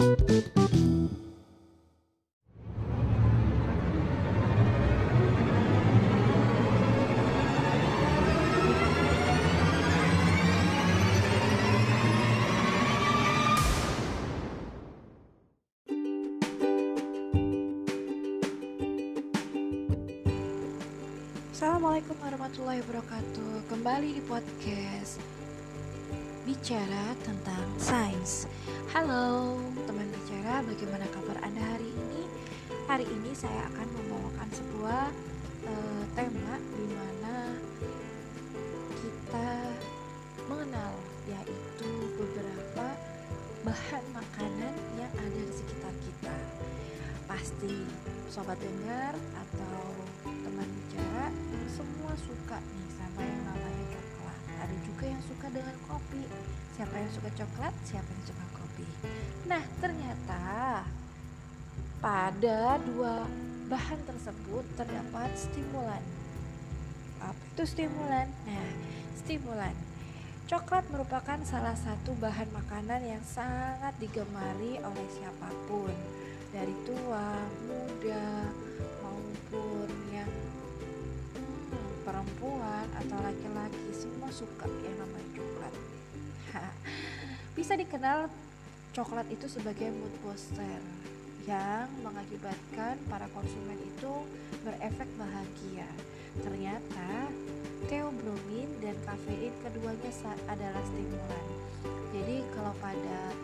Assalamualaikum warahmatullahi wabarakatuh. Kembali di podcast Bicara tentang sains Halo teman bicara Bagaimana kabar anda hari ini? Hari ini saya akan membawakan sebuah uh, tema di mana kita mengenal yaitu beberapa bahan makanan yang ada di sekitar kita pasti sobat dengar atau teman bicara semua suka nih sama yang namanya yang suka dengan kopi. Siapa yang suka coklat siapa yang suka kopi. Nah ternyata pada dua bahan tersebut terdapat stimulan. Apa itu stimulan? Nah stimulan. Coklat merupakan salah satu bahan makanan yang sangat digemari oleh siapa pun. Dari tua, muda, maupun yang hmm, perempuan atau laki-laki semua suka coklat. Bisa dikenal coklat itu sebagai mood booster yang mengakibatkan para konsumen itu berefek bahagia. Ternyata teobromin dan kafein keduanya adalah stimulan. Jadi kalau pada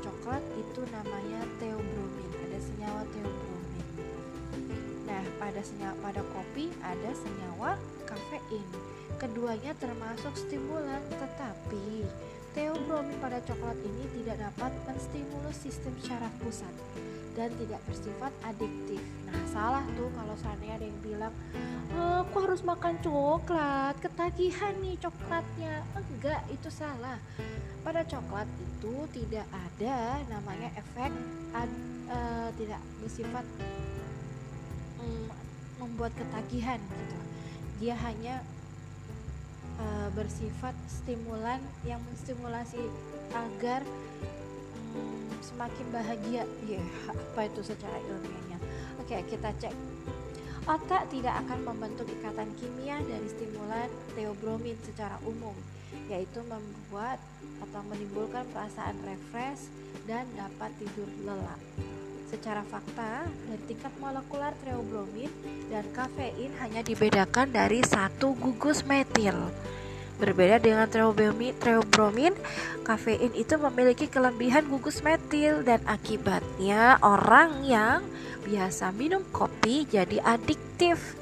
coklat itu namanya teobromin ada senyawa teobromin nah pada senyawa pada kopi ada senyawa kafein keduanya termasuk stimulan tetapi teobromin pada coklat ini tidak dapat menstimulus sistem syaraf pusat dan tidak bersifat adiktif. Nah, salah tuh kalau seandainya ada yang bilang, oh, aku harus makan coklat, ketagihan nih coklatnya. Enggak, itu salah. Pada coklat itu tidak ada namanya efek ad, uh, tidak bersifat um, membuat ketagihan gitu. Dia hanya uh, bersifat stimulan yang menstimulasi agar semakin bahagia. Ya apa itu secara ilmiahnya? Oke kita cek. Otak tidak akan membentuk ikatan kimia dari stimulan teobromin secara umum yaitu membuat atau menimbulkan perasaan refresh dan dapat tidur lelap Secara fakta, dari tingkat molekular teobromin dan kafein hanya dibedakan dari satu gugus metil. Berbeda dengan teobromin, teobromin, kafein itu memiliki kelebihan gugus metil dan akibatnya orang yang biasa minum kopi jadi adiktif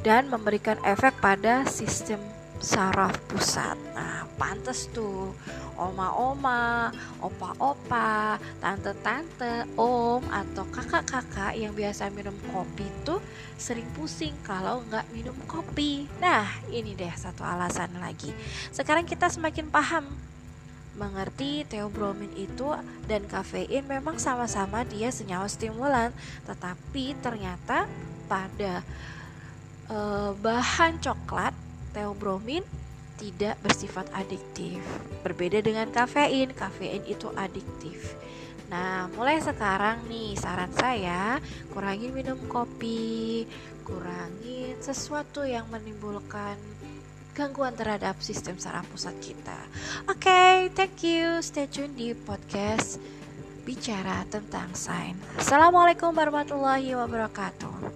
dan memberikan efek pada sistem saraf pusat. Nah, pantas tuh oma-oma, opa-opa, tante-tante, om atau kakak-kakak yang biasa minum kopi itu sering pusing kalau nggak minum kopi. Nah, ini deh satu alasan lagi. Sekarang kita semakin paham mengerti teobromin itu dan kafein memang sama-sama dia senyawa stimulan, tetapi ternyata pada e, bahan coklat teobromin tidak bersifat adiktif. Berbeda dengan kafein, kafein itu adiktif. Nah, mulai sekarang nih saran saya, kurangin minum kopi, kurangin sesuatu yang menimbulkan gangguan terhadap sistem saraf pusat kita. Oke, okay, thank you. Stay tune di podcast bicara tentang sains. Assalamualaikum warahmatullahi wabarakatuh.